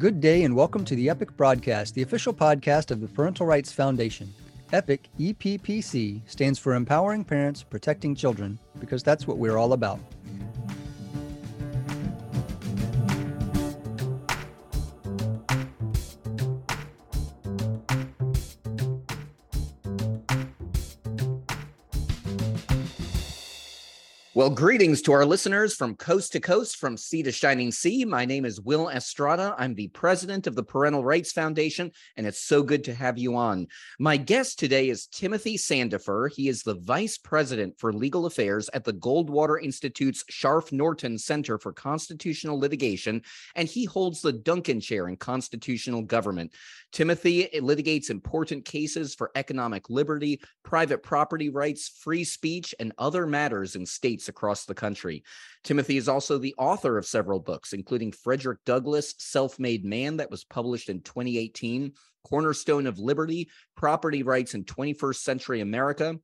Good day and welcome to the Epic Broadcast, the official podcast of the Parental Rights Foundation. EPIC, EPPC, stands for Empowering Parents, Protecting Children, because that's what we're all about. Well, greetings to our listeners from coast to coast, from sea to shining sea. My name is Will Estrada. I'm the president of the Parental Rights Foundation, and it's so good to have you on. My guest today is Timothy Sandefur. He is the vice president for legal affairs at the Goldwater Institute's Scharf Norton Center for Constitutional Litigation, and he holds the Duncan Chair in Constitutional Government. Timothy litigates important cases for economic liberty, private property rights, free speech, and other matters in states across the country. Timothy is also the author of several books, including Frederick Douglass' Self Made Man, that was published in 2018, Cornerstone of Liberty, Property Rights in 21st Century America,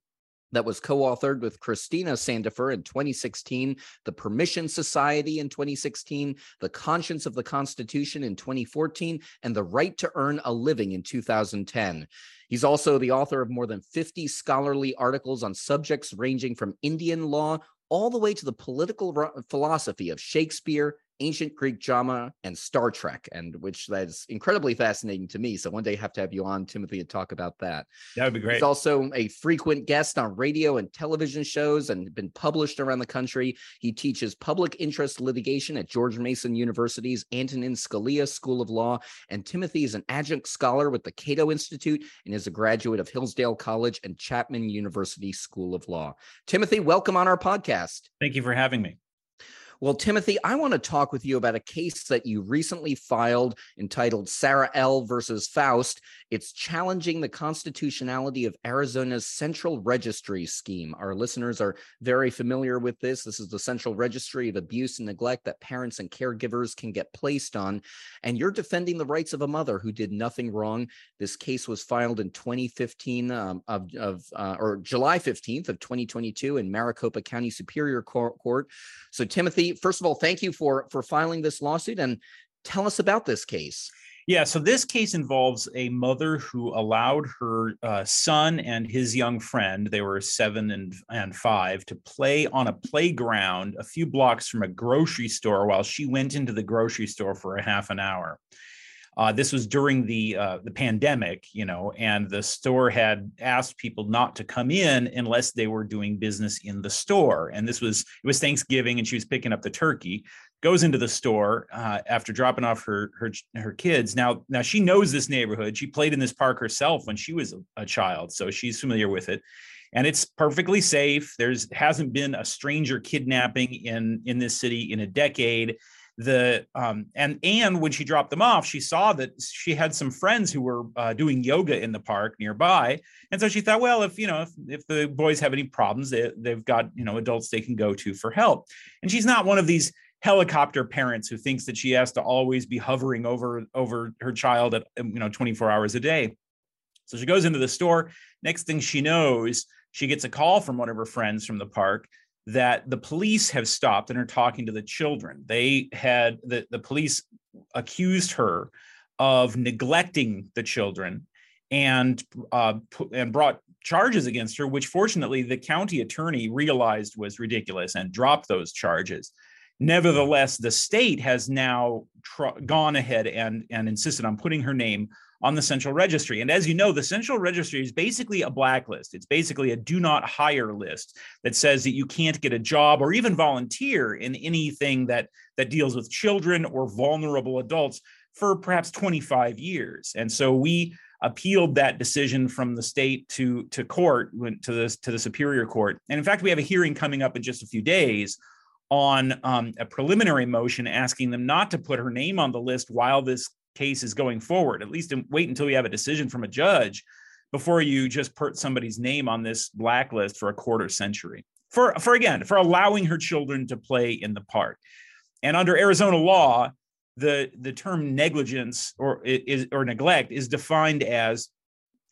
that was co-authored with Christina Sandefur in 2016, The Permission Society in 2016, The Conscience of the Constitution in 2014, and The Right to Earn a Living in 2010. He's also the author of more than 50 scholarly articles on subjects ranging from Indian law all the way to the political philosophy of Shakespeare, ancient Greek drama and Star Trek, and which that's incredibly fascinating to me. So one day I have to have you on, Timothy, to talk about that. That would be great. He's also a frequent guest on radio and television shows and been published around the country. He teaches public interest litigation at George Mason University's Antonin Scalia School of Law. And Timothy is an adjunct scholar with the Cato Institute and is a graduate of Hillsdale College and Chapman University School of Law. Timothy, welcome on our podcast. Thank you for having me. Well, Timothy, I want to talk with you about a case that you recently filed entitled Sarah L. versus Faust. It's challenging the constitutionality of Arizona's central registry scheme. Our listeners are very familiar with this. This is the central registry of abuse and neglect that parents and caregivers can get placed on. And you're defending the rights of a mother who did nothing wrong. This case was filed in 2015 um, of, of uh, or July 15th of 2022 in Maricopa County Superior Court. So, Timothy, first of all, thank you for for filing this lawsuit and tell us about this case. Yeah, so this case involves a mother who allowed her uh, son and his young friend, they were seven and, and five, to play on a playground a few blocks from a grocery store while she went into the grocery store for a half an hour. Uh, this was during the uh, the pandemic, you know, and the store had asked people not to come in unless they were doing business in the store. And this was it was Thanksgiving, and she was picking up the turkey. Goes into the store uh, after dropping off her her her kids. Now now she knows this neighborhood. She played in this park herself when she was a, child, so she's familiar with it and it's perfectly safe there's hasn't been a stranger kidnapping in in this city in a decade the um and and when she dropped them off she saw that she had some friends who were uh, doing yoga in the park nearby. And so she thought well if you know if, if the boys have any problems they, they've got you know adults they can go to for help. And she's not one of these helicopter parents who thinks that she has to always be hovering over over her child at um, you know 24 hours a day. So she goes into the store. Next thing she knows she gets a call from one of her friends from the park that the police have stopped and are talking to the children. They had the, the police accused her of neglecting the children and uh, and brought charges against her, which fortunately the county attorney realized was ridiculous and dropped those charges. Nevertheless, the state has now tr- gone ahead and, and insisted on putting her name on the central registry. And as you know, the central registry is basically a blacklist. It's basically a do not hire list that says that you can't get a job or even volunteer in anything that that deals with children or vulnerable adults for perhaps 25 years. And so we appealed that decision from the state to to court went to this to the superior court. And in fact, we have a hearing coming up in just a few days on um, a preliminary motion asking them not to put her name on the list while this case is going forward. At least wait until you have a decision from a judge before you just put somebody's name on this blacklist for a quarter century. For, for again, for allowing her children to play in the park. And under Arizona law, the, the term negligence or is or neglect is defined as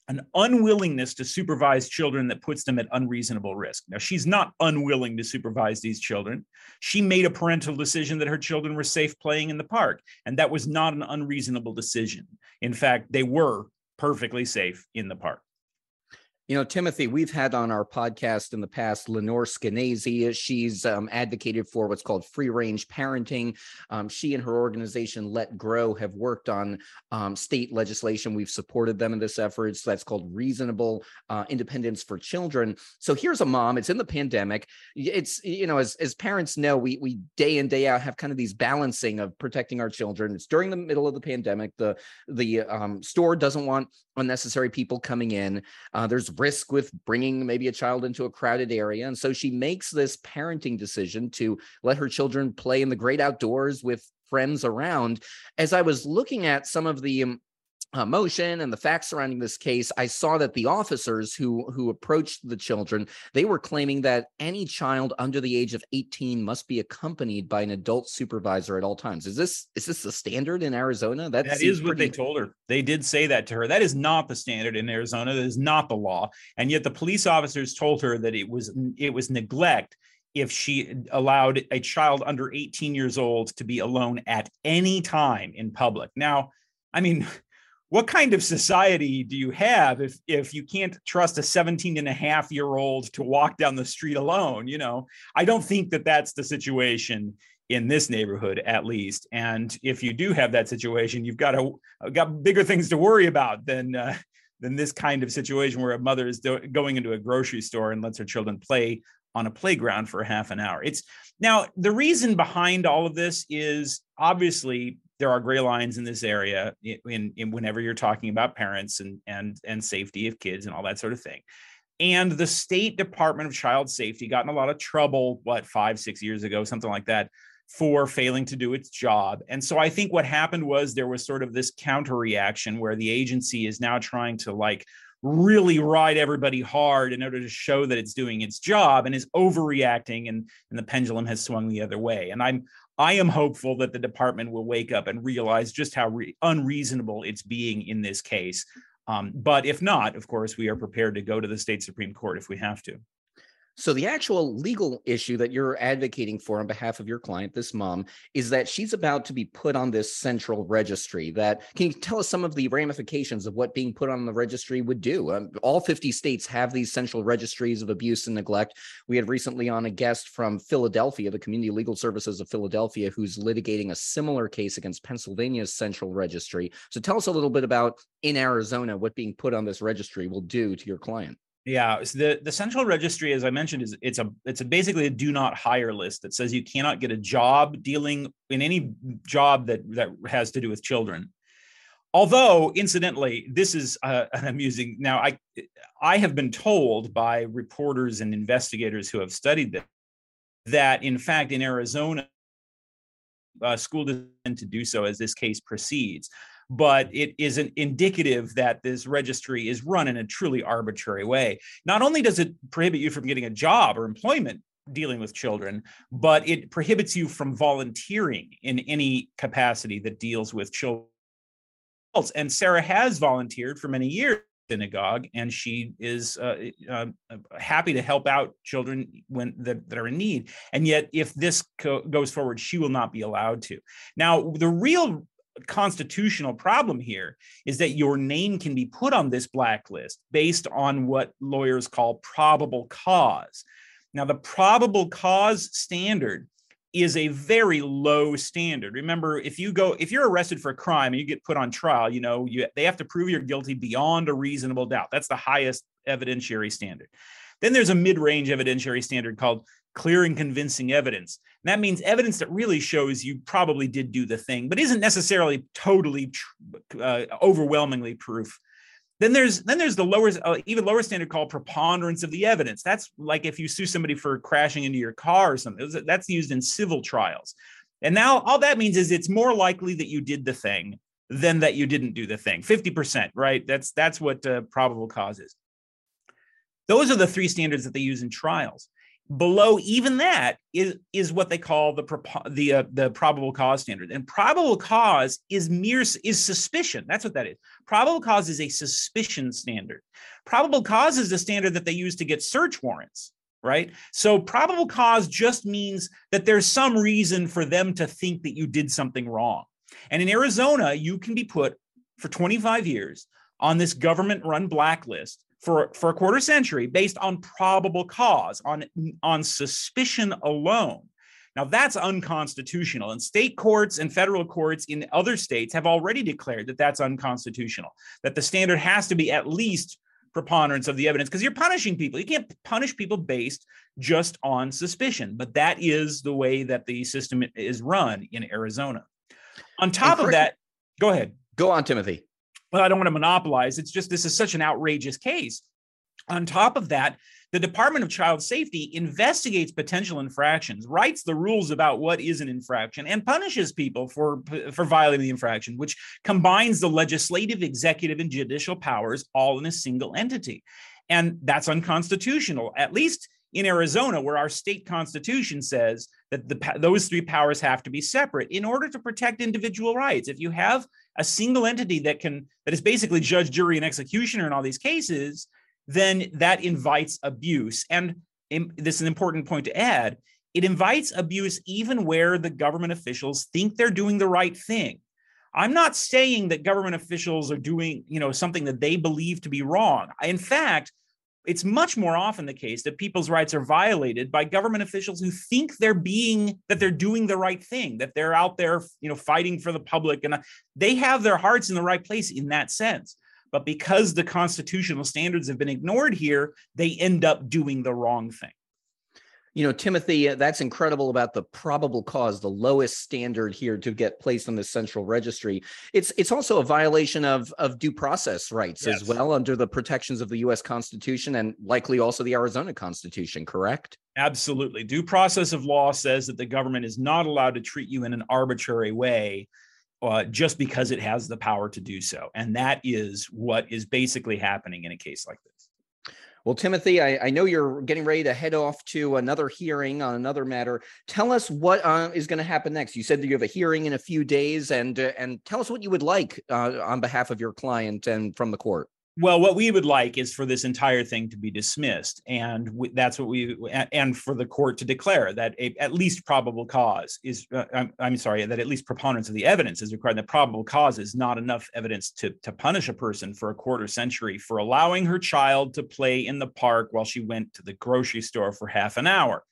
an unwillingness to supervise children that puts them at unreasonable risk. Now, she's not unwilling to supervise these children. She made a parental decision that her children were safe playing in the park, and that was not an unreasonable decision. In fact, they were perfectly safe in the park. You know, Timothy, we've had on our podcast in the past Lenore Skenazy. She's um, advocated for what's called free range parenting. Um, she and her organization, Let Grow, have worked on um, state legislation. We've supported them in this effort. So that's called Reasonable uh, Independence for Children. So here's a mom. It's in the pandemic. It's, you know, as, as parents know, we, we day in, day out have kind of these balancing of protecting our children. It's during the middle of the pandemic. The, the um, store doesn't want unnecessary people coming in. Uh, there's risk with bringing maybe a child into a crowded area. And so she makes this parenting decision to let her children play in the great outdoors with friends around. As I was looking at some of the um, uh, motion and the facts surrounding this case, I saw that the officers who who approached the children, they were claiming that any child under the age of 18 must be accompanied by an adult supervisor at all times. Is this is this the standard in Arizona? That, that is what they told her. They did say that to her. That is not the standard in Arizona. That is not the law. And yet the police officers told her that it was it was neglect if she allowed a child under 18 years old to be alone at any time in public. Now, I mean, what kind of society do you have if if you can't trust a 17 and a half year old to walk down the street alone you know? I don't think that that's the situation in this neighborhood at least. And if you do have that situation you've got to got bigger things to worry about than uh, than this kind of situation where a mother is do- going into a grocery store and lets her children play on a playground for half an hour. It's now the reason behind all of this is obviously there are gray lines in this area in, in whenever you're talking about parents and and and safety of kids and all that sort of thing. And the state department of child safety got in a lot of trouble what five six years ago something like that for failing to do its job. And so i think what happened was there was sort of this counter reaction where the agency is now trying to like really ride everybody hard in order to show that it's doing its job and is overreacting and, and the pendulum has swung the other way. And i'm I am hopeful that the department will wake up and realize just how re- unreasonable it's being in this case. Um, but if not, of course, we are prepared to go to the state Supreme Court if we have to. So the actual legal issue that you're advocating for on behalf of your client, this mom, is that she's about to be put on this central registry. That can you tell us some of the ramifications of what being put on the registry would do? Um, all 50 states have these central registries of abuse and neglect. We had recently on a guest from Philadelphia, the Community Legal Services of Philadelphia, who's litigating a similar case against Pennsylvania's central registry. So tell us a little bit about in Arizona what being put on this registry will do to your client. Yeah, so the the central registry, as I mentioned, is it's a it's a basically a do not hire list that says you cannot get a job dealing in any job that that has to do with children. Although, incidentally, this is uh, an amusing. Now, I I have been told by reporters and investigators who have studied this that, in fact, in Arizona, uh, school doesn't to do so as this case proceeds but it isn't indicative that this registry is run in a truly arbitrary way. Not only does it prohibit you from getting a job or employment dealing with children, but it prohibits you from volunteering in any capacity that deals with children. And Sarah has volunteered for many years synagogue and she is uh, uh, happy to help out children when that, that are in need and yet if this co- goes forward she will not be allowed to now the real constitutional problem here is that your name can be put on this blacklist based on what lawyers call probable cause. Now, the probable cause standard is a very low standard. Remember, if you go, if you're arrested for a crime and you get put on trial, you know, you, they have to prove you're guilty beyond a reasonable doubt. That's the highest evidentiary standard. Then there's a mid range evidentiary standard called clear and convincing evidence. And that means evidence that really shows you probably did do the thing, but isn't necessarily totally uh, overwhelmingly proof. Then there's then there's the lower uh, even lower standard called preponderance of the evidence. That's like if you sue somebody for crashing into your car or something. That's used in civil trials. And now all that means is it's more likely that you did the thing than that you didn't do the thing. 50%, right? That's that's what uh, probable cause is. Those are the three standards that they use in trials. Below even that is is what they call the the uh, the probable cause standard. And probable cause is mere is suspicion. That's what that is. Probable cause is a suspicion standard. Probable cause is the standard that they use to get search warrants right? So probable cause just means that there's some reason for them to think that you did something wrong. And in Arizona you can be put for 25 years on this government run blacklist for, for a quarter century based on probable cause, on, on suspicion alone. Now, that's unconstitutional. And state courts and federal courts in other states have already declared that that's unconstitutional, that the standard has to be at least preponderance of the evidence because you're punishing people. You can't punish people based just on suspicion, but that is the way that the system is run in Arizona. On top of that, go ahead. Go on, Timothy well, I don't want to monopolize. It's just this is such an outrageous case. On top of that, the Department of Child Safety investigates potential infractions, writes the rules about what is an infraction, and punishes people for, for violating the infraction, which combines the legislative, executive, and judicial powers all in a single entity. And that's unconstitutional, at least in Arizona, where our state constitution says that the, those three powers have to be separate in order to protect individual rights. If you have a single entity that can that is basically judge, jury, and executioner in all these cases, then that invites abuse. And this is an important point to add. It invites abuse even where the government officials think they're doing the right thing. I'm not saying that government officials are doing, you know, something that they believe to be wrong. In fact, it's much more often the case that people's rights are violated by government officials who think they're being that they're doing the right thing that they're out there you know fighting for the public and uh, they have their hearts in the right place in that sense. But because the constitutional standards have been ignored here they end up doing the wrong thing you know, Timothy, uh, that's incredible about the probable cause, the lowest standard here to get placed on the central registry. It's it's also a violation of of due process rights yes. as well under the protections of the US Constitution and likely also the Arizona Constitution, correct? Absolutely. Due process of law says that the government is not allowed to treat you in an arbitrary way. Uh, just because it has the power to do so. And that is what is basically happening in a case like this. Well, Timothy, I, I, know you're getting ready to head off to another hearing on another matter. Tell us what uh, is going to happen next. You said that you have a hearing in a few days, and uh, and tell us what you would like uh, on behalf of your client and from the court. Well, what we would like is for this entire thing to be dismissed, and we, that's what we and for the court to declare that a, at least probable cause is. Uh, I'm, I'm, sorry, that at least preponderance of the evidence is required. That probable cause is not enough evidence to to punish a person for a quarter century for allowing her child to play in the park while she went to the grocery store for half an hour.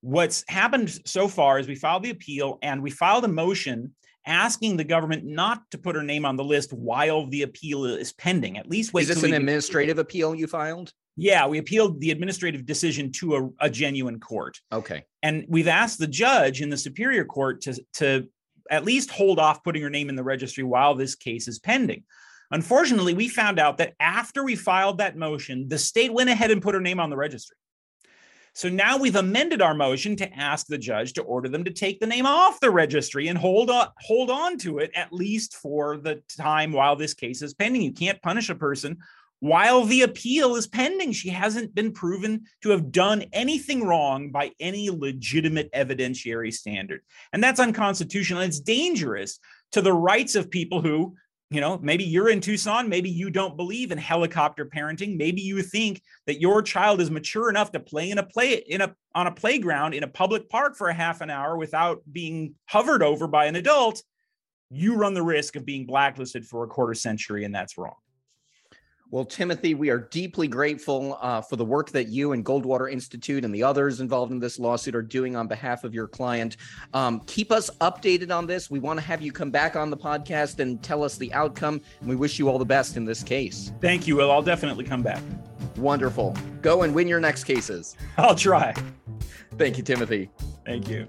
What's happened so far is we filed the appeal and we filed a motion asking the government not to put her name on the list while the appeal is pending. At least wait. Is this an administrative appeal you filed? Yeah, we appealed the administrative decision to a, a, genuine court. Okay. And we've asked the judge in the superior court to, to at least hold off putting her name in the registry while this case is pending. Unfortunately, we found out that after we filed that motion, the state went ahead and put her name on the registry. So now we've amended our motion to ask the judge to order them to take the name off the registry and hold on, hold on to it at least for the time while this case is pending. You can't punish a person while the appeal is pending. She hasn't been proven to have done anything wrong by any legitimate evidentiary standard. And that's unconstitutional. It's dangerous to the rights of people who you know maybe you're in tucson maybe you don't believe in helicopter parenting. Maybe you think that your child is mature enough to play in a play in a on a playground in a public park for a half an hour without being hovered over by an adult you run the risk of being blacklisted for a quarter century and that's wrong well, Timothy, we are deeply grateful uh, for the work that you and Goldwater Institute and the others involved in this lawsuit are doing on behalf of your client. Um, keep us updated on this. We want to have you come back on the podcast and tell us the outcome. And we wish you all the best in this case. Thank you. Well, I'll definitely come back. Wonderful. Go and win your next cases. I'll try. Thank you, Timothy. Thank you.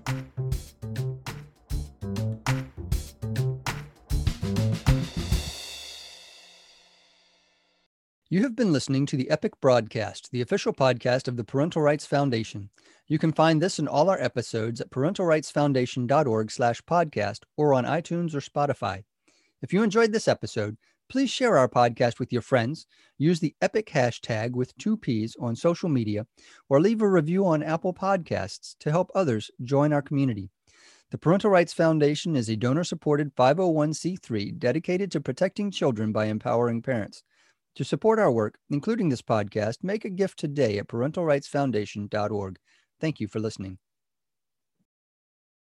You have been listening to the Epic Broadcast, the official podcast of the Parental Rights Foundation. You can find this and all our episodes at parentalrightsfoundation.org slash podcast or on iTunes or Spotify. If you enjoyed this episode, Please share our podcast with your friends, use the EPIC hashtag with two P's on social media, or leave a review on Apple Podcasts to help others join our community. The Parental Rights Foundation is a donor supported 501c3 dedicated to protecting children by empowering parents. To support our work, including this podcast, make a gift today at parentalrightsfoundation.org. Thank you for listening.